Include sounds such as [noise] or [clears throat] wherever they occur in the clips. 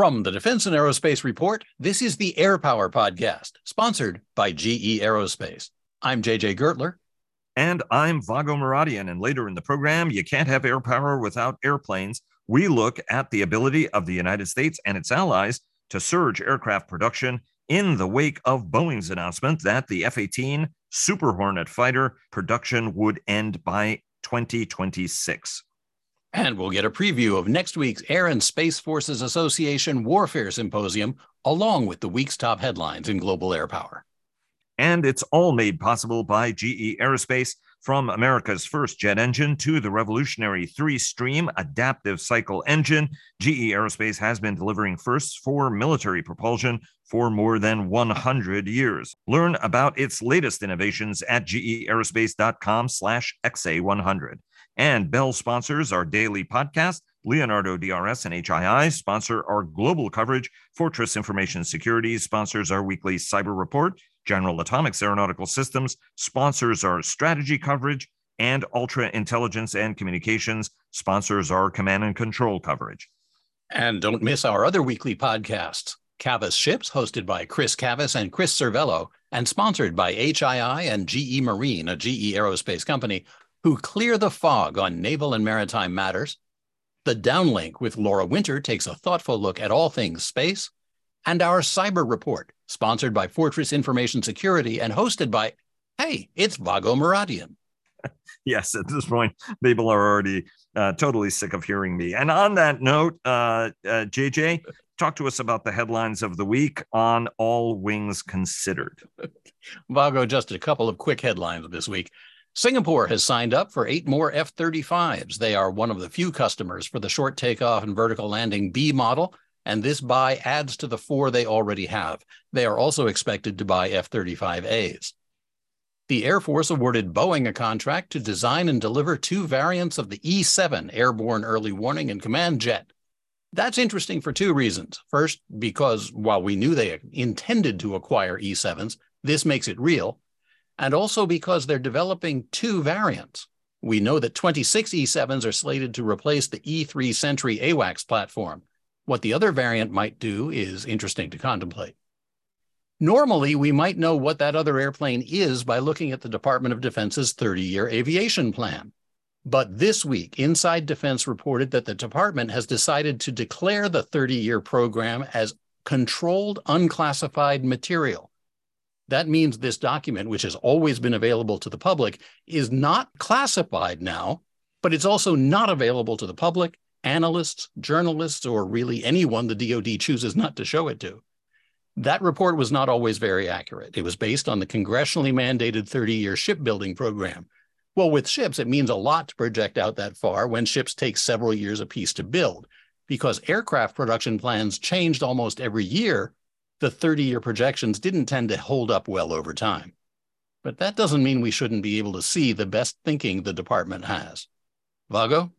From the Defense and Aerospace Report, this is the Air Power Podcast, sponsored by GE Aerospace. I'm JJ Gertler. And I'm Vago Muradian. And later in the program, you can't have air power without airplanes. We look at the ability of the United States and its allies to surge aircraft production in the wake of Boeing's announcement that the F 18 Super Hornet fighter production would end by 2026. And we'll get a preview of next week's Air and Space Forces Association Warfare Symposium, along with the week's top headlines in global air power. And it's all made possible by GE Aerospace. From America's first jet engine to the revolutionary three stream adaptive cycle engine, GE Aerospace has been delivering firsts for military propulsion for more than 100 years. Learn about its latest innovations at geaerospace.com/slash XA100. And Bell sponsors our daily podcast. Leonardo DRS and HII sponsor our global coverage. Fortress Information Security sponsors our weekly cyber report. General Atomics Aeronautical Systems sponsors our strategy coverage. And Ultra Intelligence and Communications sponsors our command and control coverage. And don't miss our other weekly podcasts. Cavas Ships, hosted by Chris Cavas and Chris Servello, and sponsored by HII and GE Marine, a GE aerospace company, who clear the fog on naval and maritime matters. The Downlink with Laura Winter takes a thoughtful look at all things space. And our cyber report, sponsored by Fortress Information Security and hosted by, hey, it's Vago Muradian. [laughs] yes, at this point, people are already uh, totally sick of hearing me. And on that note, uh, uh, JJ, [laughs] talk to us about the headlines of the week on All Wings Considered. [laughs] Vago, just a couple of quick headlines this week. Singapore has signed up for eight more F 35s. They are one of the few customers for the short takeoff and vertical landing B model, and this buy adds to the four they already have. They are also expected to buy F 35As. The Air Force awarded Boeing a contract to design and deliver two variants of the E 7 airborne early warning and command jet. That's interesting for two reasons. First, because while we knew they intended to acquire E 7s, this makes it real and also because they're developing two variants. We know that 26 E7s are slated to replace the E3 Sentry AWACS platform. What the other variant might do is interesting to contemplate. Normally, we might know what that other airplane is by looking at the Department of Defense's 30 year aviation plan. But this week, Inside Defense reported that the department has decided to declare the 30 year program as controlled unclassified material that means this document, which has always been available to the public, is not classified now, but it's also not available to the public, analysts, journalists, or really anyone the DoD chooses not to show it to. That report was not always very accurate. It was based on the congressionally mandated 30 year shipbuilding program. Well, with ships, it means a lot to project out that far when ships take several years apiece to build, because aircraft production plans changed almost every year the 30 year projections didn't tend to hold up well over time. But that doesn't mean we shouldn't be able to see the best thinking the department has. Vago?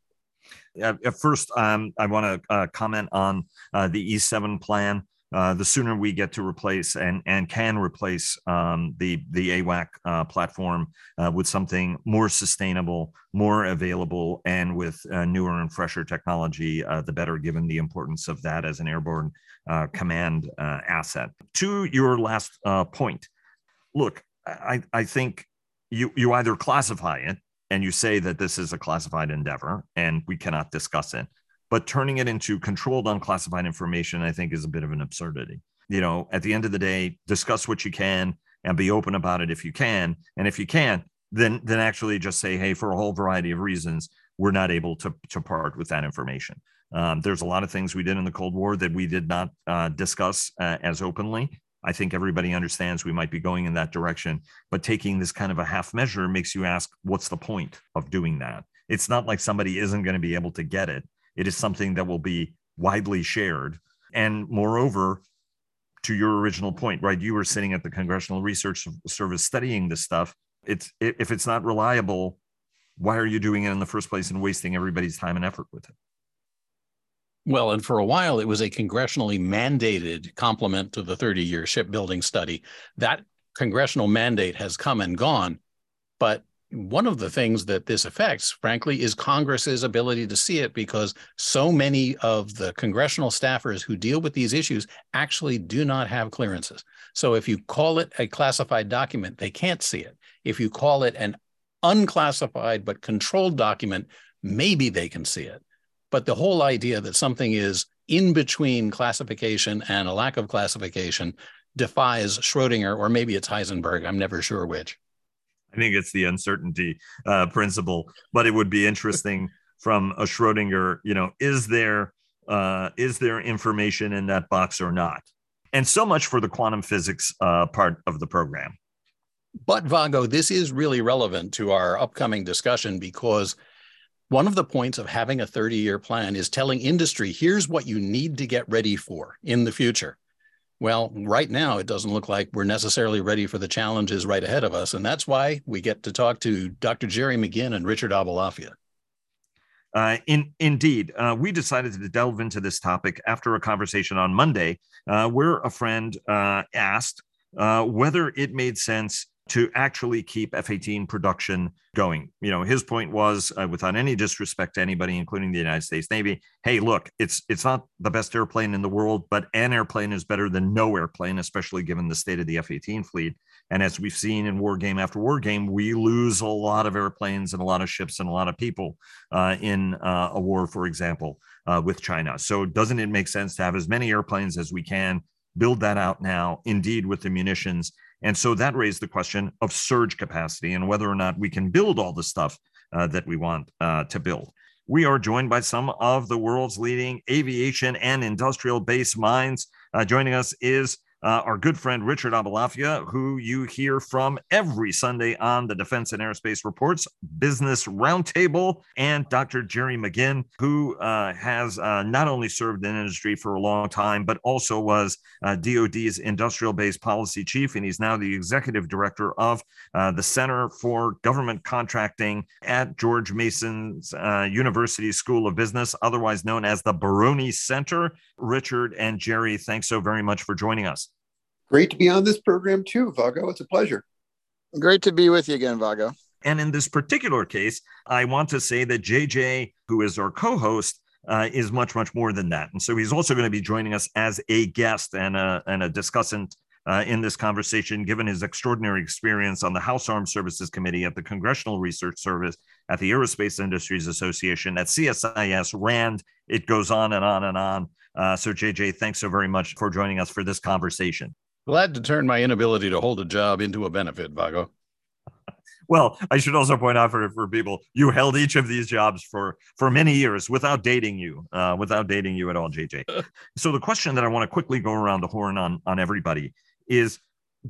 Yeah, first, um, I want to uh, comment on uh, the E7 plan. Uh, the sooner we get to replace and and can replace um, the the AWAC uh, platform uh, with something more sustainable, more available, and with uh, newer and fresher technology, uh, the better. Given the importance of that as an airborne uh, command asset. To your last uh, point, look, I I think you you either classify it and you say that this is a classified endeavor and we cannot discuss it but turning it into controlled unclassified information i think is a bit of an absurdity. You know at the end of the day discuss what you can and be open about it if you can. And if you can't then then actually just say hey for a whole variety of reasons we're not able to to part with that information um, there's a lot of things we did in the cold war that we did not uh, discuss uh, as openly i think everybody understands we might be going in that direction but taking this kind of a half measure makes you ask what's the point of doing that it's not like somebody isn't going to be able to get it it is something that will be widely shared. And moreover, to your original point, right? You were sitting at the Congressional Research Service studying this stuff. It's if it's not reliable, why are you doing it in the first place and wasting everybody's time and effort with it? Well, and for a while, it was a congressionally mandated complement to the 30 year shipbuilding study. That congressional mandate has come and gone, but one of the things that this affects, frankly, is Congress's ability to see it because so many of the congressional staffers who deal with these issues actually do not have clearances. So if you call it a classified document, they can't see it. If you call it an unclassified but controlled document, maybe they can see it. But the whole idea that something is in between classification and a lack of classification defies Schrodinger, or maybe it's Heisenberg. I'm never sure which. I think it's the uncertainty uh, principle, but it would be interesting from a Schrodinger. You know, is there uh, is there information in that box or not? And so much for the quantum physics uh, part of the program. But Vago, this is really relevant to our upcoming discussion because one of the points of having a 30 year plan is telling industry here's what you need to get ready for in the future. Well, right now, it doesn't look like we're necessarily ready for the challenges right ahead of us. And that's why we get to talk to Dr. Jerry McGinn and Richard Aboulafia. Uh, in, indeed, uh, we decided to delve into this topic after a conversation on Monday uh, where a friend uh, asked uh, whether it made sense to actually keep F-18 production going. You know, his point was, uh, without any disrespect to anybody, including the United States Navy, hey, look, it's it's not the best airplane in the world, but an airplane is better than no airplane, especially given the state of the F-18 fleet. And as we've seen in war game after war game, we lose a lot of airplanes and a lot of ships and a lot of people uh, in uh, a war, for example, uh, with China. So doesn't it make sense to have as many airplanes as we can? Build that out now, indeed, with the munitions and so that raised the question of surge capacity and whether or not we can build all the stuff uh, that we want uh, to build. We are joined by some of the world's leading aviation and industrial base minds. Uh, joining us is uh, our good friend Richard Aboulafia, who you hear from every Sunday on the Defense and Aerospace Reports Business Roundtable, and Dr. Jerry McGinn, who uh, has uh, not only served in industry for a long time, but also was DoD's uh, industrial base policy chief, and he's now the executive director of uh, the Center for Government Contracting at George Mason's uh, University School of Business, otherwise known as the Baroni Center. Richard and Jerry, thanks so very much for joining us. Great to be on this program too, Vago. It's a pleasure. Great to be with you again, Vago. And in this particular case, I want to say that JJ, who is our co host, uh, is much, much more than that. And so he's also going to be joining us as a guest and a, and a discussant uh, in this conversation, given his extraordinary experience on the House Armed Services Committee at the Congressional Research Service, at the Aerospace Industries Association, at CSIS, RAND. It goes on and on and on. Uh, so, JJ, thanks so very much for joining us for this conversation. Glad to turn my inability to hold a job into a benefit, Vago. [laughs] Well, I should also point out for, for people, you held each of these jobs for for many years without dating you, uh, without dating you at all, JJ. [laughs] so the question that I want to quickly go around the horn on on everybody is: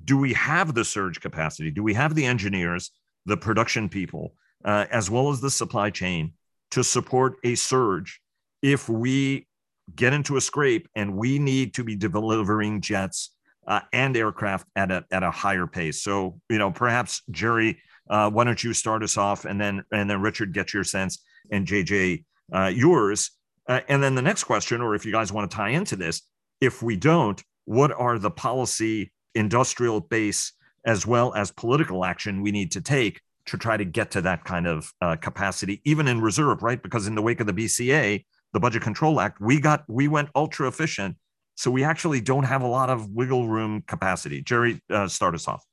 Do we have the surge capacity? Do we have the engineers, the production people, uh, as well as the supply chain to support a surge if we get into a scrape and we need to be delivering jets uh, and aircraft at a at a higher pace. So you know, perhaps Jerry, uh, why don't you start us off, and then and then Richard, get your sense, and JJ, uh, yours, uh, and then the next question, or if you guys want to tie into this, if we don't, what are the policy, industrial base, as well as political action we need to take to try to get to that kind of uh, capacity, even in reserve, right? Because in the wake of the BCA, the Budget Control Act, we got we went ultra efficient so we actually don't have a lot of wiggle room capacity. Jerry, uh, start us off.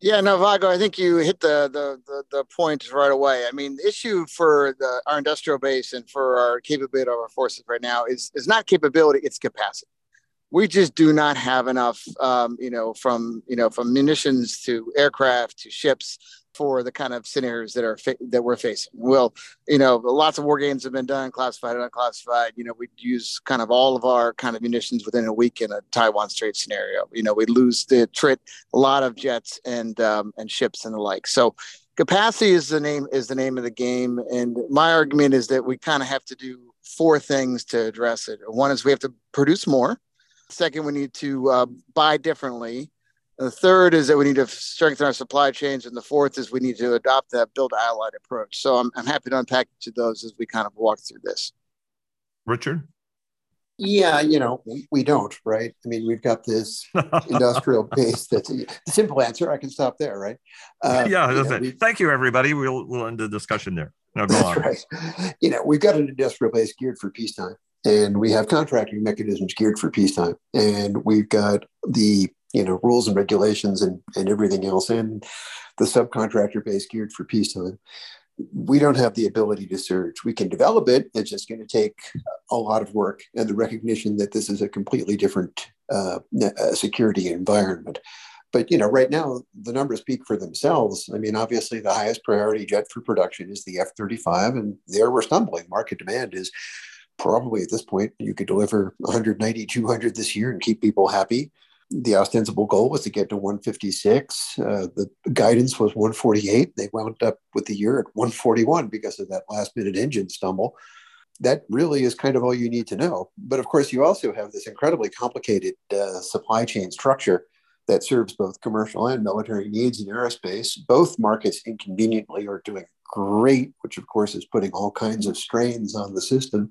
Yeah, no, Vago, I think you hit the, the the the point right away. I mean, the issue for the, our industrial base and for our capability of our forces right now is is not capability; it's capacity. We just do not have enough, um, you know, from you know from munitions to aircraft to ships for the kind of scenarios that are fa- that we're facing. Well, you know, lots of war games have been done, classified and unclassified. You know, we use kind of all of our kind of munitions within a week in a Taiwan Strait scenario. You know, we lose the trit a lot of jets and um, and ships and the like. So capacity is the name is the name of the game. And my argument is that we kind of have to do four things to address it. One is we have to produce more. Second, we need to uh, buy differently the third is that we need to strengthen our supply chains. And the fourth is we need to adopt that build allied approach. So I'm, I'm happy to unpack each of those as we kind of walk through this. Richard? Yeah, you know, we, we don't, right? I mean, we've got this [laughs] industrial base that's the simple answer. I can stop there, right? Uh, yeah, you know, thank you, everybody. We'll we'll end the discussion there. No, go on. Right. You know, we've got an industrial base geared for peacetime, and we have contracting mechanisms geared for peacetime, and we've got the you know rules and regulations and and everything else, and the subcontractor base geared for peacetime we don't have the ability to surge. We can develop it. It's just going to take a lot of work and the recognition that this is a completely different uh, uh, security environment. But you know, right now the numbers speak for themselves. I mean, obviously the highest priority jet for production is the F-35, and there we're stumbling. Market demand is probably at this point you could deliver 190, 200 this year and keep people happy the ostensible goal was to get to 156. Uh, the guidance was 148. They wound up with the year at 141 because of that last minute engine stumble. That really is kind of all you need to know. But of course, you also have this incredibly complicated uh, supply chain structure that serves both commercial and military needs in aerospace. Both markets inconveniently are doing great, which of course is putting all kinds of strains on the system.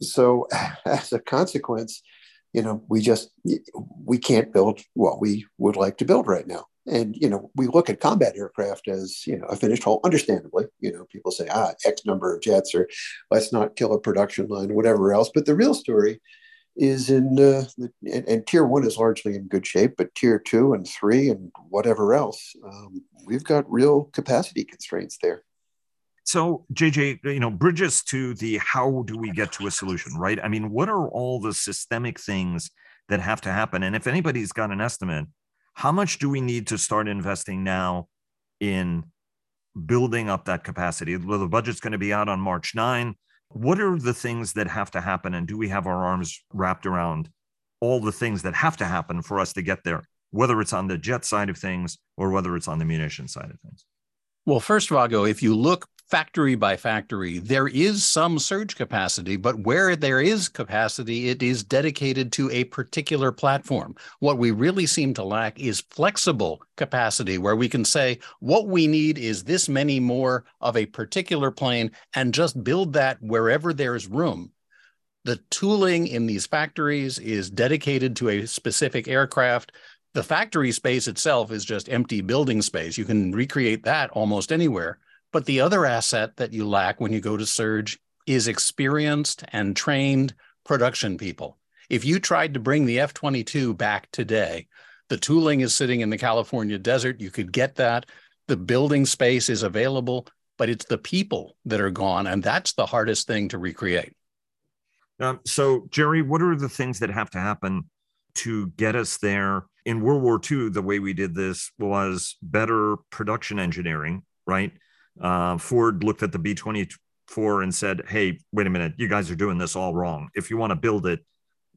So, [sighs] as a consequence, you know, we just we can't build what we would like to build right now. And you know, we look at combat aircraft as you know a finished whole. Understandably, you know, people say ah X number of jets or let's not kill a production line whatever else. But the real story is in uh, and, and, tier one is largely in good shape, but tier two and three and whatever else, um, we've got real capacity constraints there. So, JJ, you know, bridges to the how do we get to a solution, right? I mean, what are all the systemic things that have to happen? And if anybody's got an estimate, how much do we need to start investing now in building up that capacity? Well, the budget's going to be out on March 9. What are the things that have to happen? And do we have our arms wrapped around all the things that have to happen for us to get there, whether it's on the jet side of things or whether it's on the munition side of things? Well, first, of Vago, if you look factory by factory, there is some surge capacity, but where there is capacity, it is dedicated to a particular platform. What we really seem to lack is flexible capacity, where we can say, what we need is this many more of a particular plane and just build that wherever there's room. The tooling in these factories is dedicated to a specific aircraft. The factory space itself is just empty building space. You can recreate that almost anywhere but the other asset that you lack when you go to Surge is experienced and trained production people. If you tried to bring the F 22 back today, the tooling is sitting in the California desert. You could get that. The building space is available, but it's the people that are gone. And that's the hardest thing to recreate. Um, so, Jerry, what are the things that have to happen to get us there? In World War II, the way we did this was better production engineering, right? Uh, Ford looked at the B 24 and said, Hey, wait a minute, you guys are doing this all wrong. If you want to build it,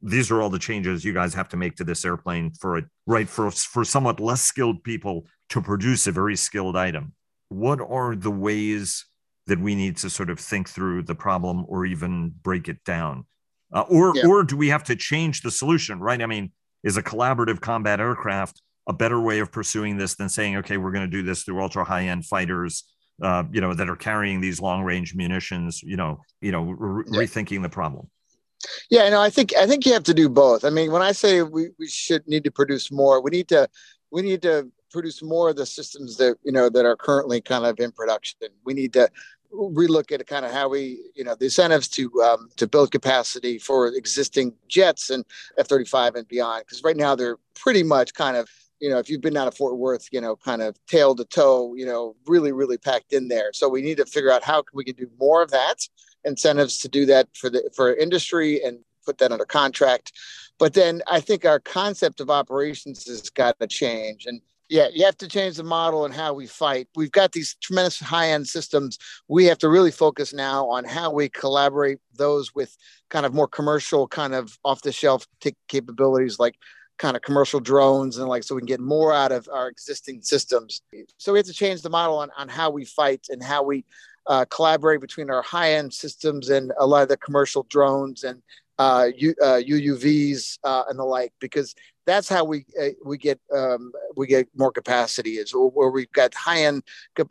these are all the changes you guys have to make to this airplane for a right for for somewhat less skilled people to produce a very skilled item. What are the ways that we need to sort of think through the problem or even break it down? Uh, or yeah. or do we have to change the solution? Right? I mean, is a collaborative combat aircraft a better way of pursuing this than saying, okay, we're going to do this through ultra high end fighters uh, you know, that are carrying these long range munitions, you know, you know, re- yeah. rethinking the problem. Yeah, no, I think I think you have to do both. I mean, when I say we, we should need to produce more, we need to we need to produce more of the systems that you know that are currently kind of in production. We need to relook at kind of how we you know the incentives to um, to build capacity for existing jets and F-35 and beyond because right now they're pretty much kind of you know, if you've been out of Fort Worth, you know, kind of tail to toe, you know, really, really packed in there. So we need to figure out how we can do more of that, incentives to do that for the for industry and put that under contract. But then I think our concept of operations has got to change. And yeah, you have to change the model and how we fight. We've got these tremendous high end systems. We have to really focus now on how we collaborate those with kind of more commercial, kind of off the shelf capabilities like kind of commercial drones and like so we can get more out of our existing systems. So we have to change the model on, on how we fight and how we uh, collaborate between our high end systems and a lot of the commercial drones and uh, U, uh, UUVs uh, and the like, because that's how we uh, we get um, we get more capacity is where we've got high end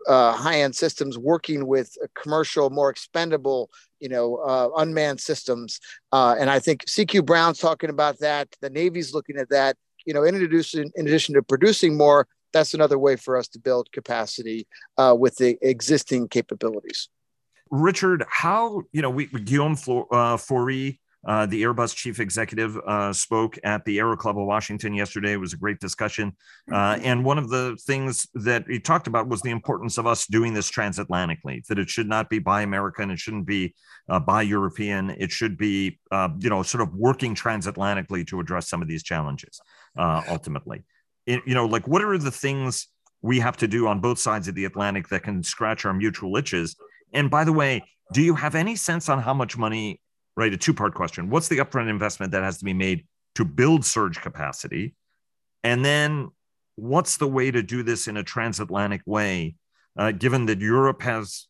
uh, high end systems working with commercial, more expendable you know, uh, unmanned systems. Uh, and I think CQ Brown's talking about that. The Navy's looking at that. You know, in addition, in addition to producing more, that's another way for us to build capacity uh, with the existing capabilities. Richard, how you know we Guillaume uh, Faury uh, the Airbus chief executive uh, spoke at the Aero Club of Washington yesterday. It was a great discussion. Uh, and one of the things that he talked about was the importance of us doing this transatlantically, that it should not be by American, it shouldn't be uh, buy European, it should be, uh, you know, sort of working transatlantically to address some of these challenges uh, ultimately. It, you know, like what are the things we have to do on both sides of the Atlantic that can scratch our mutual itches? And by the way, do you have any sense on how much money right? A two part question. What's the upfront investment that has to be made to build surge capacity? And then what's the way to do this in a transatlantic way, uh, given that Europe has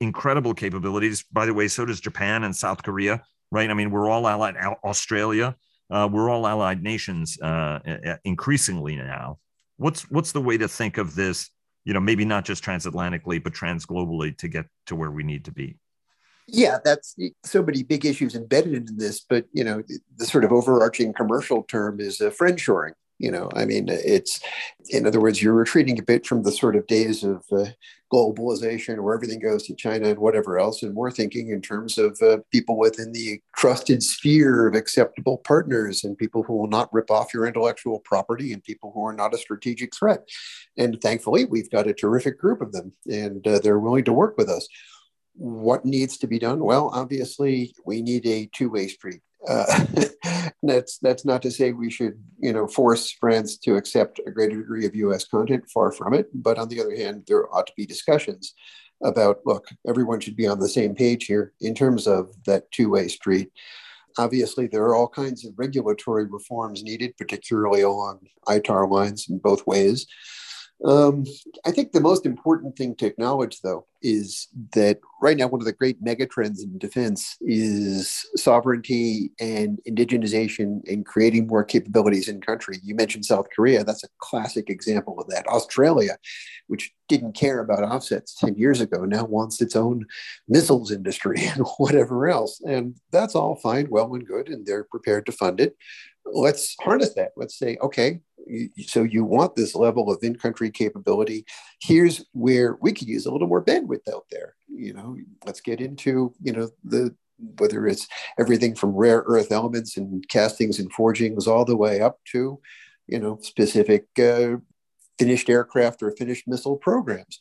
incredible capabilities? By the way, so does Japan and South Korea, right? I mean, we're all allied, Australia, uh, we're all allied nations uh, increasingly now. What's what's the way to think of this? You know, maybe not just transatlantically, but transglobally to get to where we need to be yeah that's so many big issues embedded in this but you know the, the sort of overarching commercial term is uh, friend shoring you know? I mean it's in other words you're retreating a bit from the sort of days of uh, globalization where everything goes to china and whatever else and more thinking in terms of uh, people within the trusted sphere of acceptable partners and people who will not rip off your intellectual property and people who are not a strategic threat. And thankfully we've got a terrific group of them and uh, they're willing to work with us what needs to be done? Well, obviously, we need a two-way street. Uh, [laughs] that's that's not to say we should, you know, force France to accept a greater degree of U.S. content. Far from it. But on the other hand, there ought to be discussions about look, everyone should be on the same page here in terms of that two-way street. Obviously, there are all kinds of regulatory reforms needed, particularly along ITAR lines in both ways. Um, I think the most important thing to acknowledge, though, is that right now one of the great megatrends in defense is sovereignty and indigenization and creating more capabilities in country. You mentioned South Korea; that's a classic example of that. Australia, which didn't care about offsets 10 years ago, now wants its own missiles industry [laughs] and whatever else. And that's all fine, well, and good, and they're prepared to fund it let's harness that. Let's say, okay, so you want this level of in-country capability. Here's where we could use a little more bandwidth out there. You know, let's get into you know the whether it's everything from rare earth elements and castings and forgings all the way up to you know specific uh, finished aircraft or finished missile programs.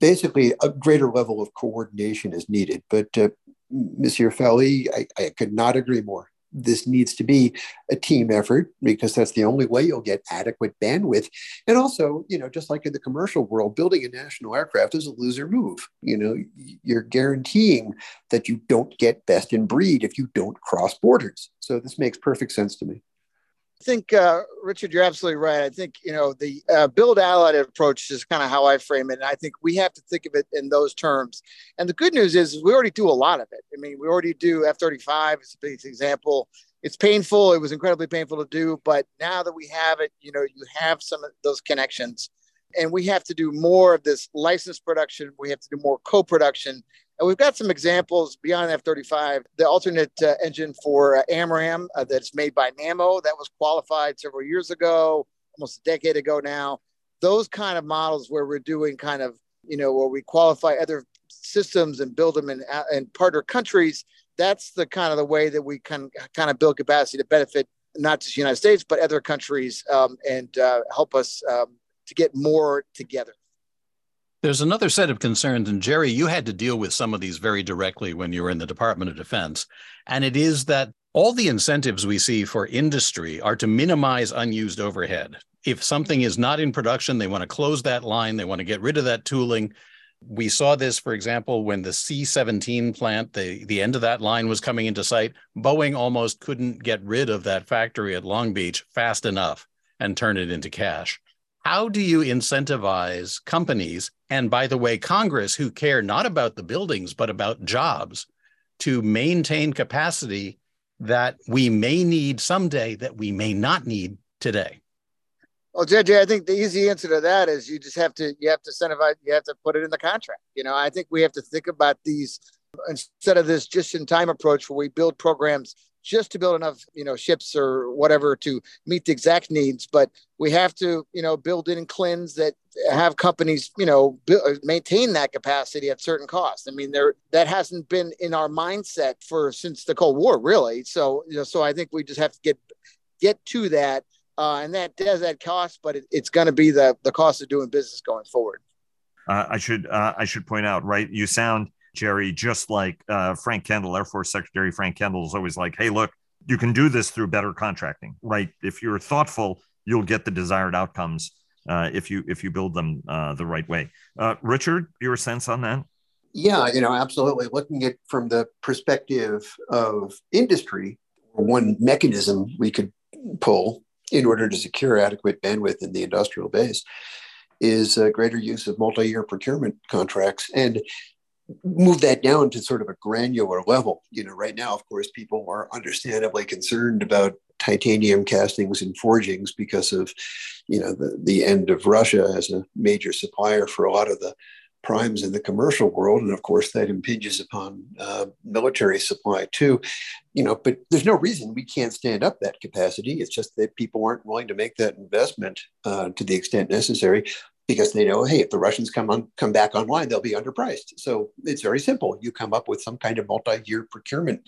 Basically, a greater level of coordination is needed. But uh, Monsieur Faury, I, I could not agree more this needs to be a team effort because that's the only way you'll get adequate bandwidth. And also, you know, just like in the commercial world, building a national aircraft is a loser move. You know, you're guaranteeing that you don't get best in breed if you don't cross borders. So this makes perfect sense to me. I think, uh, Richard, you're absolutely right. I think, you know, the uh, build allied approach is kind of how I frame it. And I think we have to think of it in those terms. And the good news is, we already do a lot of it. I mean, we already do F 35 is a big example. It's painful. It was incredibly painful to do. But now that we have it, you know, you have some of those connections. And we have to do more of this licensed production. We have to do more co production and we've got some examples beyond F 35. The alternate uh, engine for uh, AMRAAM uh, that's made by Nammo that was qualified several years ago, almost a decade ago now. Those kind of models where we're doing kind of, you know, where we qualify other systems and build them in, uh, in partner countries. That's the kind of the way that we can kind of build capacity to benefit not just the United States, but other countries um, and uh, help us um, to get more together. There's another set of concerns, and Jerry, you had to deal with some of these very directly when you were in the Department of Defense. And it is that all the incentives we see for industry are to minimize unused overhead. If something is not in production, they want to close that line, they want to get rid of that tooling. We saw this, for example, when the C 17 plant, the, the end of that line was coming into sight. Boeing almost couldn't get rid of that factory at Long Beach fast enough and turn it into cash. How do you incentivize companies, and by the way, Congress, who care not about the buildings, but about jobs, to maintain capacity that we may need someday that we may not need today? Well, JJ, I think the easy answer to that is you just have to you have to incentivize you have to put it in the contract. You know, I think we have to think about these instead of this just in time approach where we build programs just to build enough you know ships or whatever to meet the exact needs but we have to you know build in CLINs that have companies you know build, maintain that capacity at certain costs. I mean there that hasn't been in our mindset for since the cold war really. So you know so i think we just have to get get to that uh, and that does add cost but it, it's going to be the the cost of doing business going forward. Uh, i should uh, i should point out right you sound Jerry, just like uh, Frank Kendall, Air Force Secretary Frank Kendall is always like, hey, look, you can do this through better contracting, right? If you're thoughtful, you'll get the desired outcomes uh, if you if you build them uh, the right way. Uh, Richard, your sense on that? Yeah, you know, absolutely. Looking at from the perspective of industry, one mechanism we could pull in order to secure adequate bandwidth in the industrial base is a greater use of multi-year procurement contracts. And move that down to sort of a granular level. You know, right now, of course, people are understandably concerned about titanium castings and forgings because of, you know, the, the end of Russia as a major supplier for a lot of the primes in the commercial world. And of course, that impinges upon uh, military supply too. You know, but there's no reason we can't stand up that capacity. It's just that people aren't willing to make that investment uh, to the extent necessary because they know, hey, if the Russians come on come back online, they'll be underpriced. So it's very simple. You come up with some kind of multi-year procurement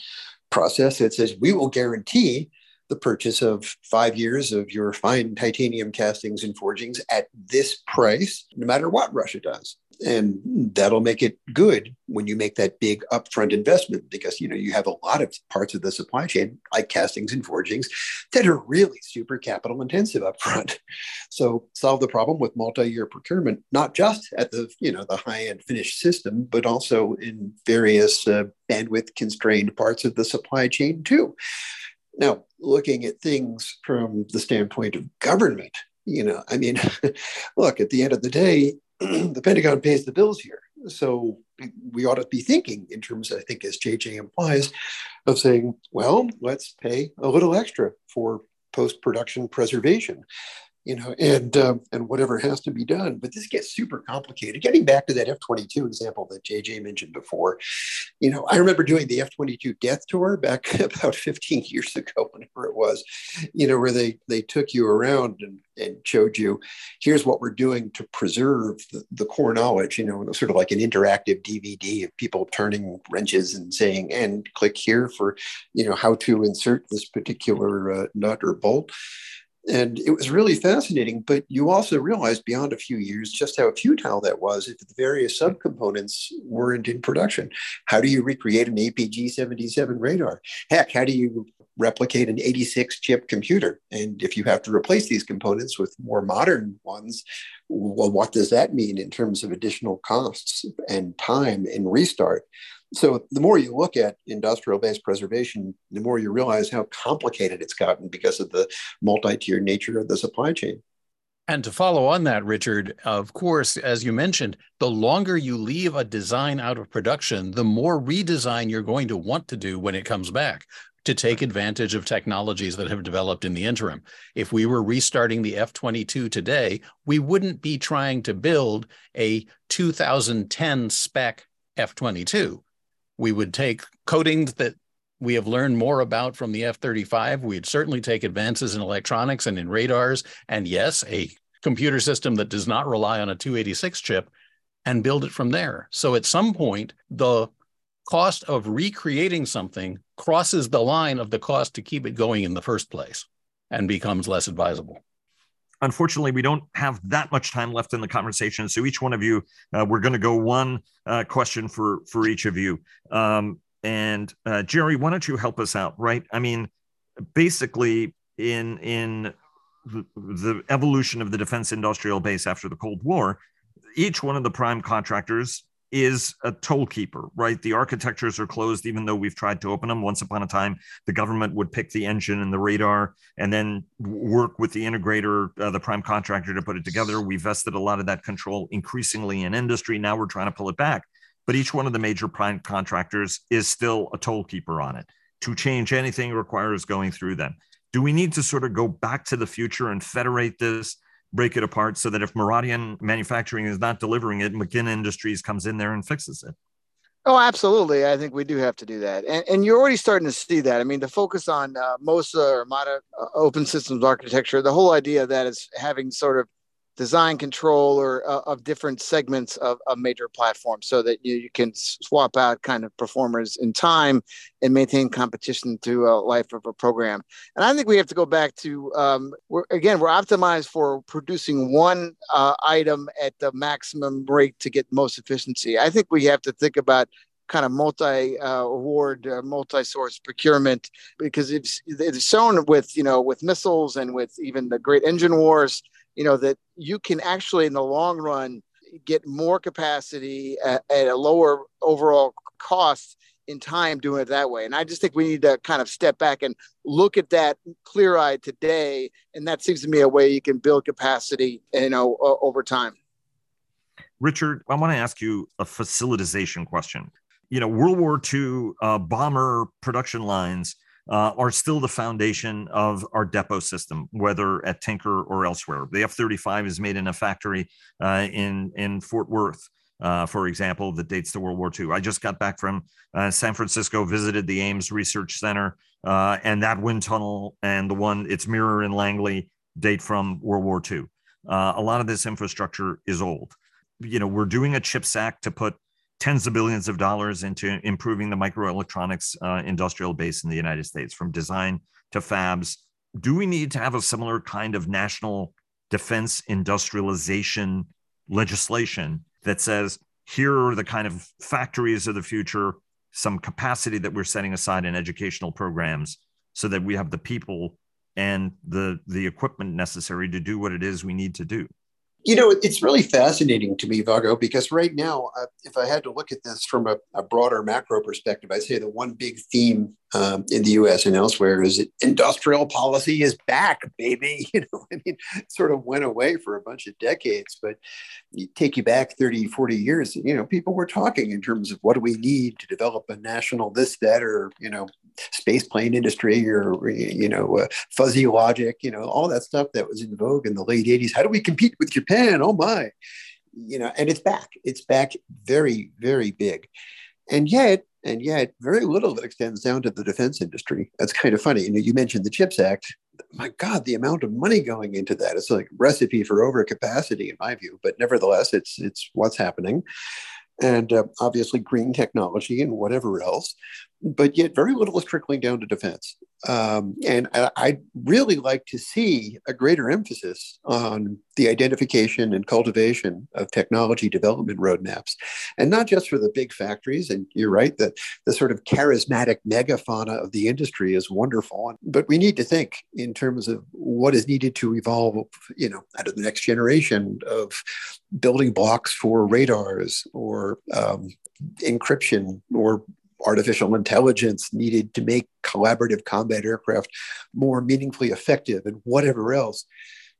process that says we will guarantee the purchase of five years of your fine titanium castings and forgings at this price, no matter what Russia does and that'll make it good when you make that big upfront investment because you know you have a lot of parts of the supply chain like castings and forgings that are really super capital intensive upfront. [laughs] So solve the problem with multi-year procurement not just at the you know the high end finished system but also in various uh, bandwidth constrained parts of the supply chain too. Now looking at things from the standpoint of government you know i mean [laughs] look at the end of the day [clears throat] the Pentagon pays the bills here. So we ought to be thinking in terms, I think, as JJ implies, of saying, well, let's pay a little extra for post production preservation you know, and um, and whatever has to be done. But this gets super complicated. Getting back to that F twenty two example that JJ mentioned before, you know, I remember doing the F twenty two death tour back [laughs] about fifteen years ago, [laughs] whenever it was, you know, where they they took you around and and showed you, here's what we're doing to preserve the, the core knowledge. You know, sort of like an interactive DVD of people turning wrenches and saying, and click here for, you know, how to insert this particular uh, nut or bolt and it was really fascinating. But you also realized beyond a few years just how futile that was if the various subcomponents weren't in production. How do you recreate an APG 77 radar? Heck, how do you replicate an 86 chip computer? And if you have to replace these components with more modern ones, well, what does that mean in terms of additional costs and time and restart? So the more you look at industrial based preservation, the more you realize how complicated it's gotten because of the multi-tier nature of the supply chain. And to follow on that, Richard, of course, as you mentioned, the longer you leave a design out of production, the more redesign you're going to want to do when it comes back to take advantage of technologies that have developed in the interim. If we were restarting the F 22 today, we wouldn't be trying to build a 2010 spec F 22 we would take coatings that we have learned more about from the F 35. We'd certainly take advances in electronics and in radars. And yes, a computer system that does not rely on a 286 chip and build it from there. So at some point, the cost of recreating something crosses the line of the cost to keep it going in the first place and becomes less advisable unfortunately, we don't have that much time left in the conversation. So each one of you, uh, we're going to go one uh, question for for each of you. Um, and uh, Jerry, why don't you help us out? Right? I mean, basically, in in the, the evolution of the defense industrial base after the Cold War, each one of the prime contractors is a toll keeper, right? The architectures are closed, even though we've tried to open them. Once upon a time, the government would pick the engine and the radar and then work with the integrator, uh, the prime contractor to put it together. We vested a lot of that control increasingly in industry. Now we're trying to pull it back. But each one of the major prime contractors is still a toll keeper on it. To change anything requires going through them. Do we need to sort of go back to the future and federate this? Break it apart so that if Meridian Manufacturing is not delivering it, McKinnon Industries comes in there and fixes it? Oh, absolutely. I think we do have to do that. And, and you're already starting to see that. I mean, the focus on uh, MOSA or MADA uh, open systems architecture, the whole idea that is having sort of design control or uh, of different segments of a major platform so that you, you can swap out kind of performers in time and maintain competition through a life of a program. And I think we have to go back to, um, we're, again, we're optimized for producing one uh, item at the maximum rate to get most efficiency. I think we have to think about kind of multi uh, award, uh, multi source procurement because it's, it's shown with, you know, with missiles and with even the great engine wars you know that you can actually in the long run get more capacity at, at a lower overall cost in time doing it that way. And I just think we need to kind of step back and look at that clear eyed today. And that seems to me a way you can build capacity, you know, over time. Richard, I want to ask you a facilitization question. You know, World War II uh, bomber production lines uh, are still the foundation of our depot system, whether at Tinker or elsewhere. The F 35 is made in a factory uh, in, in Fort Worth. Uh, for example, that dates to World War II. I just got back from uh, San Francisco, visited the Ames Research Center, uh, and that wind tunnel and the one, its mirror in Langley, date from World War II. Uh, a lot of this infrastructure is old. You know, we're doing a CHIPS Act to put tens of billions of dollars into improving the microelectronics uh, industrial base in the United States, from design to fabs. Do we need to have a similar kind of national defense industrialization legislation that says here are the kind of factories of the future, some capacity that we're setting aside in educational programs so that we have the people and the the equipment necessary to do what it is we need to do? You know, it's really fascinating to me, Vago, because right now, uh, if I had to look at this from a, a, broader macro perspective, I'd say the one big theme um, in the U.S. and elsewhere is industrial policy is back, baby. [laughs] You know, I mean, sort of went away for a bunch of decades, but you take you back 30, 40 years, you know, people were talking in terms of what do we need to develop a national this, that, or, you know, space plane industry or, you know, uh, fuzzy logic, you know, all that stuff that was in vogue in the late 80s. How do we compete with Japan? Oh my, you know, and it's back. It's back very, very big. And yet, and yet, very little that extends down to the defense industry. That's kind of funny. You know, you mentioned the CHIPS Act. My God, the amount of money going into that is like a recipe for overcapacity, in my view. But nevertheless, it's it's what's happening and uh, obviously green technology and whatever else. But yet, very little is trickling down to defense. Um, and I, would really like to see a greater emphasis on the identification and cultivation of technology development roadmaps, and not just for the big factories. And you're right that the sort of charismatic megafauna of the industry is wonderful, but we need to think in terms of what is needed to evolve, you know, out of the next generation of building blocks for radars or um, encryption or artificial intelligence needed to make collaborative combat aircraft more meaningfully effective and whatever else.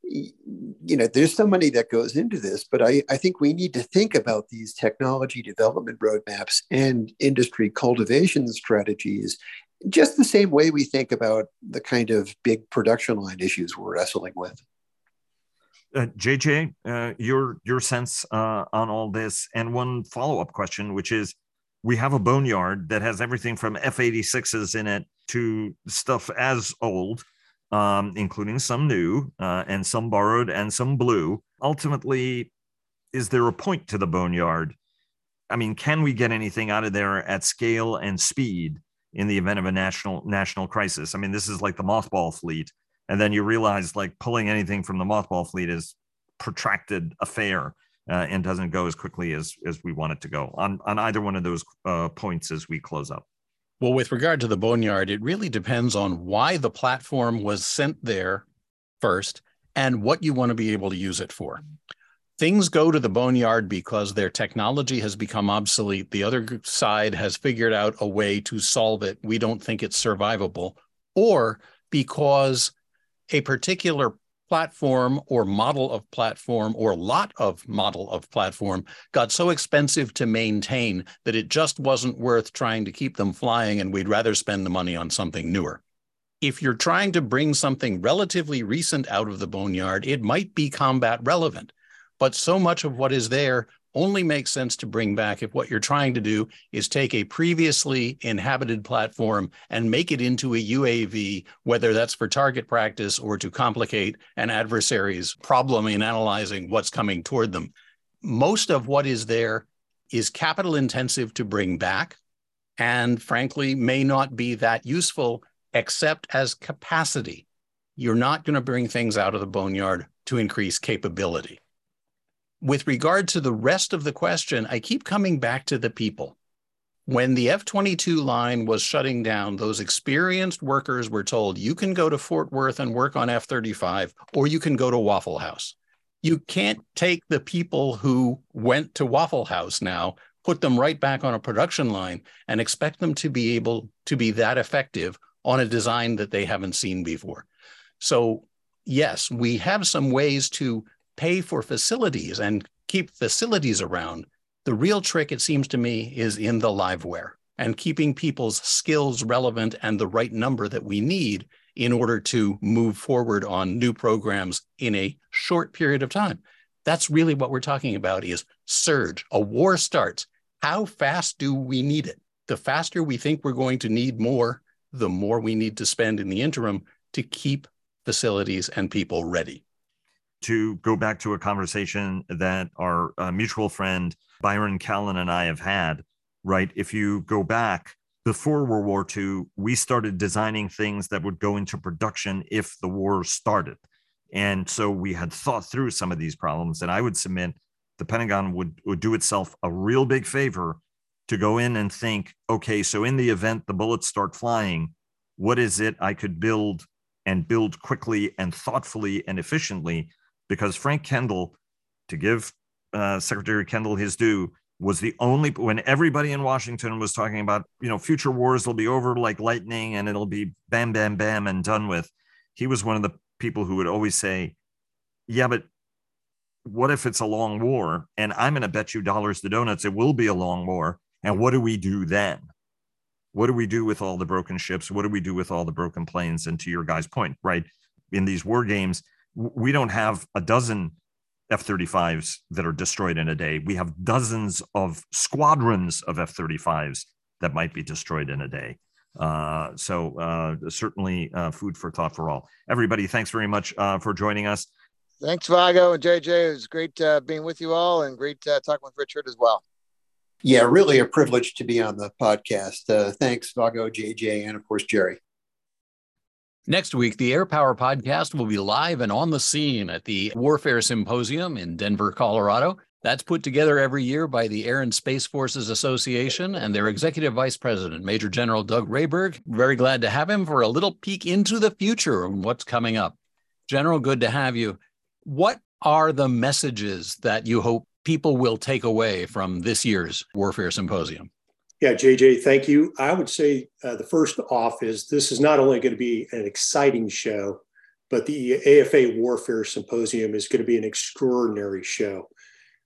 You know there's so money that goes into this but I, I think we need to think about these technology development roadmaps and industry cultivation strategies just the same way we think about the kind of big production line issues we're wrestling with. Uh, JJ, uh, your your sense uh, on all this, and one follow up question, which is, we have a boneyard that has everything from F-86s in it to stuff as old, um, including some new uh, and some borrowed and some blue. Ultimately, is there a point to the boneyard? I mean, can we get anything out of there at scale and speed in the event of a national national crisis? I mean, this is like the mothball fleet and then you realize like pulling anything from the mothball fleet is protracted affair uh, and doesn't go as quickly as as we want it to go on on either one of those uh, points as we close up. Well, with regard to the boneyard, it really depends on why the platform was sent there first and what you want to be able to use it for. Things go to the boneyard because their technology has become obsolete. The other side has figured out a way to solve it. We don't think it's survivable, or because a particular platform or model of platform or lot of model of platform got so expensive to maintain that it just wasn't worth trying to keep them flying and we'd rather spend the money on something newer. If you're trying to bring something relatively recent out of the boneyard, it might be combat relevant, but so much of what is there only makes sense to bring back if what you're trying to do is take a previously inhabited platform and make it into a UAV, whether that's for target practice or to complicate an adversary's problem in analyzing what's coming toward them. Most of what is there is capital intensive to bring back and frankly may not be that useful except as capacity. You're not going to bring things out of the boneyard to increase capability. With regard to the rest of the question, I keep coming back to the people. When the F 22 line was shutting down, those experienced workers were told, you can go to Fort Worth and work on F 35, or you can go to Waffle House. You can't take the people who went to Waffle House now, put them right back on a production line, and expect them to be able to be that effective on a design that they haven't seen before. So, yes, we have some ways to pay for facilities and keep facilities around. The real trick, it seems to me, is in the liveware and keeping people's skills relevant and the right number that we need in order to move forward on new programs in a short period of time. That's really what we're talking about is surge. A war starts. How fast do we need it? The faster we think we're going to need more, the more we need to spend in the interim to keep facilities and people ready. To go back to a conversation that our uh, mutual friend Byron Callan and I have had, right? If you go back before World War II, we started designing things that would go into production if the war started. And so we had thought through some of these problems. And I would submit the Pentagon would, would do itself a real big favor to go in and think, okay, so in the event the bullets start flying, what is it I could build and build quickly and thoughtfully and efficiently? Because Frank Kendall, to give uh, Secretary Kendall his due, was the only when everybody in Washington was talking about, you know, future wars will be over like lightning and it'll be bam, bam, bam and done with. He was one of the people who would always say, yeah, but what if it's a long war? And I'm going to bet you dollars to donuts it will be a long war. And what do we do then? What do we do with all the broken ships? What do we do with all the broken planes? And to your guy's point, right? In these war games, we don't have a dozen F 35s that are destroyed in a day. We have dozens of squadrons of F 35s that might be destroyed in a day. Uh, so, uh, certainly uh, food for thought for all. Everybody, thanks very much uh, for joining us. Thanks, Vago and JJ. It was great uh, being with you all and great uh, talking with Richard as well. Yeah, really a privilege to be on the podcast. Uh, thanks, Vago, JJ, and of course, Jerry. Next week, the Air Power Podcast will be live and on the scene at the Warfare Symposium in Denver, Colorado. That's put together every year by the Air and Space Forces Association and their Executive Vice President, Major General Doug Raaberg. Very glad to have him for a little peek into the future and what's coming up. General, good to have you. What are the messages that you hope people will take away from this year's Warfare Symposium? Yeah, JJ, thank you. I would say uh, the first off is this is not only going to be an exciting show, but the AFA Warfare Symposium is going to be an extraordinary show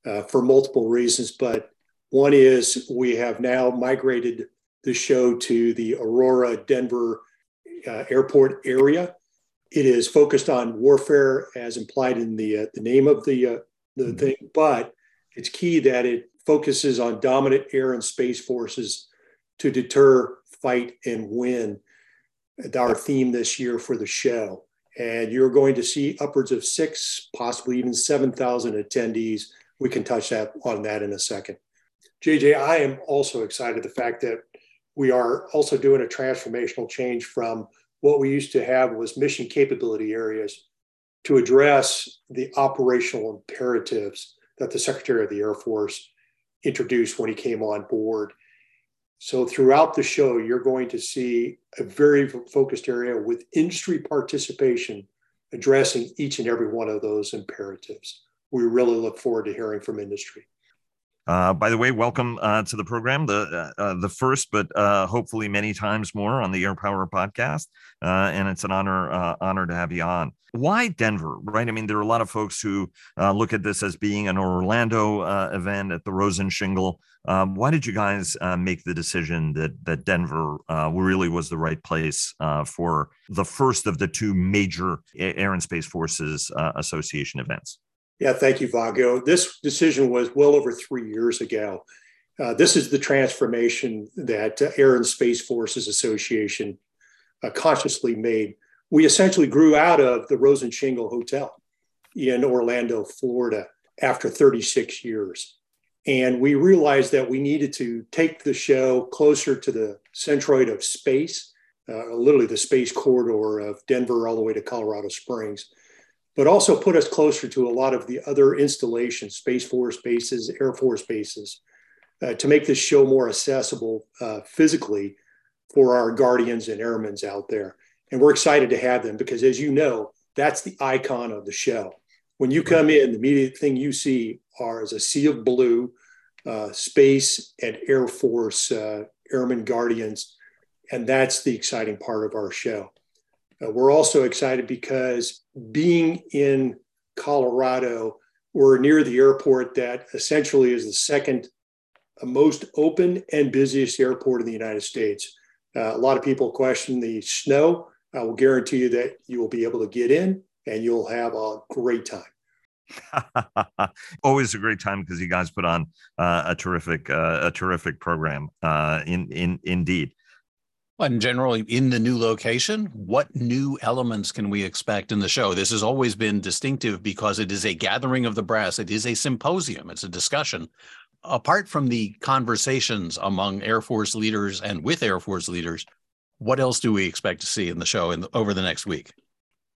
uh, for multiple reasons. But one is we have now migrated the show to the Aurora Denver uh, airport area. It is focused on warfare as implied in the, uh, the name of the, uh, the mm-hmm. thing, but it's key that it focuses on dominant air and space forces to deter, fight, and win. Our theme this year for the show. And you're going to see upwards of six, possibly even 7,000 attendees. We can touch that on that in a second. JJ, I am also excited the fact that we are also doing a transformational change from what we used to have was mission capability areas to address the operational imperatives that the Secretary of the Air Force introduced when he came on board. So throughout the show, you're going to see a very focused area with industry participation addressing each and every one of those imperatives. We really look forward to hearing from industry. Uh, by the way, welcome uh, to the program, the uh, uh the first, but uh, hopefully many times more on the Air Power podcast, uh, and it's an honor honor to have you on. Why Denver, right? I mean, there are a lot of folks who look at this as being an Orlando event at the Rosen Shingle. Um, why did you guys make the decision that that Denver really was the right place for the first of the two major Air and Space Forces Association events? Yeah, thank you, Vago. This decision was well over three years ago. Uh, this is the transformation that uh, Air and Space Forces Association uh, consciously made. We essentially grew out of the Rosen Shingle Hotel in Orlando, Florida, after 36 years. And we realized that we needed to take the show closer to the centroid of space, uh, literally the space corridor of Denver all the way to Colorado Springs, but also put us closer to a lot of the other installations, Space Force bases, Air Force bases, uh, to make this show more accessible uh, physically for our guardians and airmen out there. And we're excited to have them because, as you know, that's the icon of the show. When you come in, the immediate thing you see are is a sea of blue, uh, space and Air Force uh, airmen guardians, and that's the exciting part of our show. Uh, we're also excited because being in Colorado, we're near the airport that essentially is the second most open and busiest airport in the United States. Uh, a lot of people question the snow. I will guarantee you that you will be able to get in and you'll have a great time. [laughs] Always a great time because you guys put on uh, a terrific, uh, a terrific program. Uh, in in indeed. And generally, in the new location, what new elements can we expect in the show? This has always been distinctive because it is a gathering of the brass. It is a symposium. It's a discussion apart from the conversations among Air Force leaders and with Air Force leaders, what else do we expect to see in the show in the, over the next week?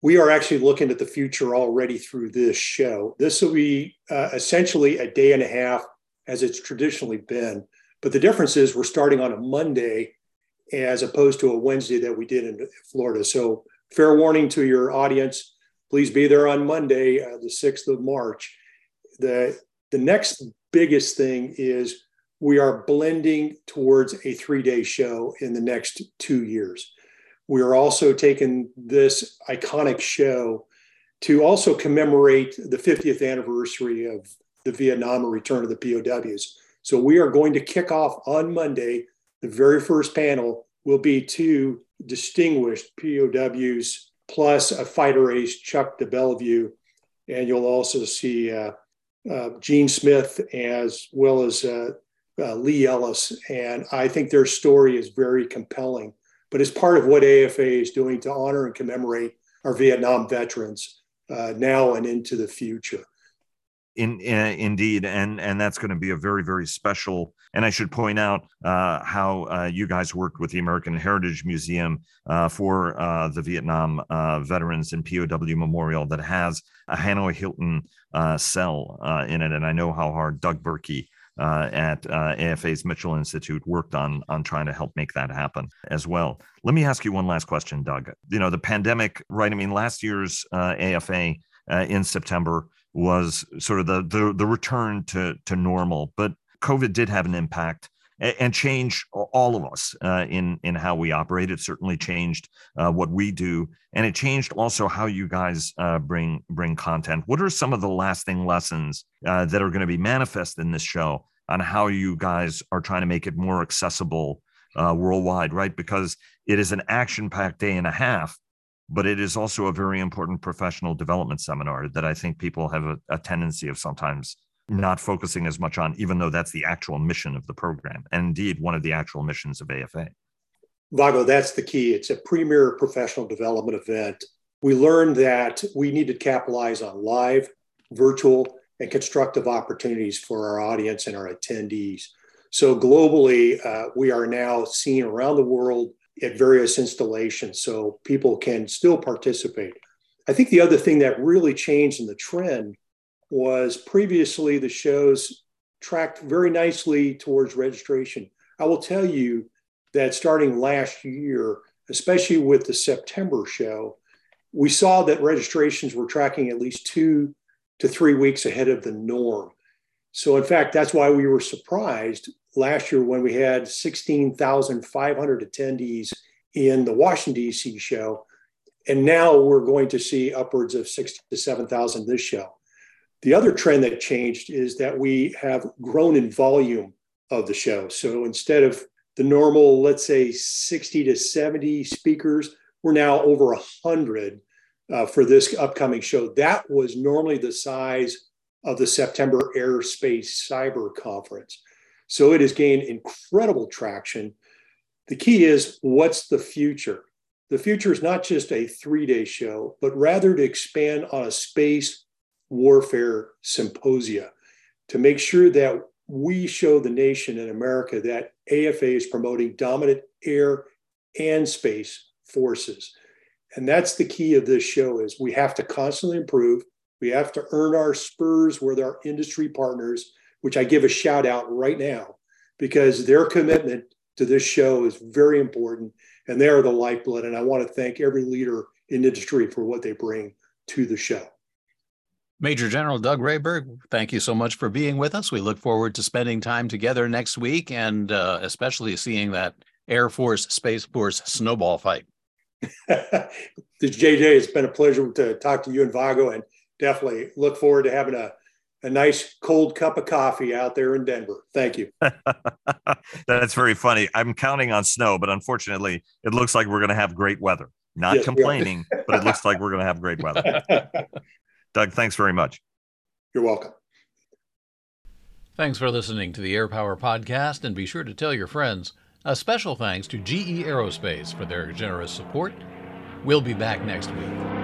We are actually looking at the future already through this show. This will be uh, essentially a day and a half as it's traditionally been. But the difference is we're starting on a Monday as opposed to a Wednesday that we did in Florida. So, fair warning to your audience please be there on Monday, uh, the 6th of March. The, the next biggest thing is we are blending towards a three day show in the next two years. We are also taking this iconic show to also commemorate the 50th anniversary of the Vietnam return of the POWs. So we are going to kick off on Monday. The very first panel will be two distinguished POWs plus a fighter ace, Chuck DeBellevue. And you'll also see uh, uh, Gene Smith as well as uh, uh, Lee Ellis. And I think their story is very compelling, but it's part of what AFA is doing to honor and commemorate our Vietnam veterans uh, now and into the future. In, uh, indeed, and and that's going to be a very very special. And I should point out uh, how uh, you guys worked with the American Heritage Museum uh, for uh, the Vietnam uh, Veterans and POW Memorial that has a Hanoi Hilton cell in it, and I know how hard Doug Birkey uh, at uh, AFA's Mitchell Institute worked on on trying to help make that happen as well. Let me ask you one last question, Doug. You know, the pandemic, right? I mean, last year's uh, AFA in September was sort of the, the the return to to normal, but COVID did have an impact and change all of us uh, in in how we operate. It certainly changed uh, what we do, and it changed also how you guys uh, bring bring content. What are some of the lasting lessons uh, that are going to be manifest in this show on how you guys are trying to make it more accessible uh, worldwide? Right, because it is an action packed day and a half, but it is also a very important professional development seminar that I think people have a, a tendency of sometimes not focusing as much on, even though that's the actual mission of the program, and indeed one of the actual missions of AFA. Vago, that's the key. It's a premier professional development event. We learned that we need to capitalize on live, virtual, and constructive opportunities for our audience and our attendees. So, globally, uh, we are now seeing around the world at various installations so people can still participate. I think the other thing that really changed in the trend was previously the shows tracked very nicely towards registration. I will tell you that starting last year, especially with the September show, we saw that registrations were tracking at least two to three weeks ahead of the norm. So, in fact, that's why we were surprised last year when we had 16,500 attendees in the Washington, D.C. show. And now we're going to see upwards of six to 7,000 this show. The other trend that changed is that we have grown in volume of the show. So instead of the normal, let's say 60 to 70 speakers, we're now over 100 uh, for this upcoming show. That was normally the size of the September Airspace Cyber Conference. So it has gained incredible traction. The key is what's the future? The future is not just a three day show, but rather to expand on a space warfare symposia to make sure that we show the nation in America that AFA is promoting dominant air and space forces. And that's the key of this show is we have to constantly improve. We have to earn our spurs with our industry partners, which I give a shout out right now because their commitment to this show is very important and they are the lifeblood. And I want to thank every leader in industry for what they bring to the show. Major General Doug Raaberg, thank you so much for being with us. We look forward to spending time together next week and uh, especially seeing that Air Force Space Force snowball fight. [laughs] JJ, it's been a pleasure to talk to you and Vago, and definitely look forward to having a, a nice cold cup of coffee out there in Denver. Thank you. [laughs] That's very funny. I'm counting on snow, but unfortunately, it looks like we're going to have great weather. Not yes, complaining, but it looks like we're going to have great [laughs] weather. Doug, thanks very much. You're welcome. Thanks for listening to the Air Power Podcast, and be sure to tell your friends. A special thanks to GE Aerospace for their generous support. We'll be back next week.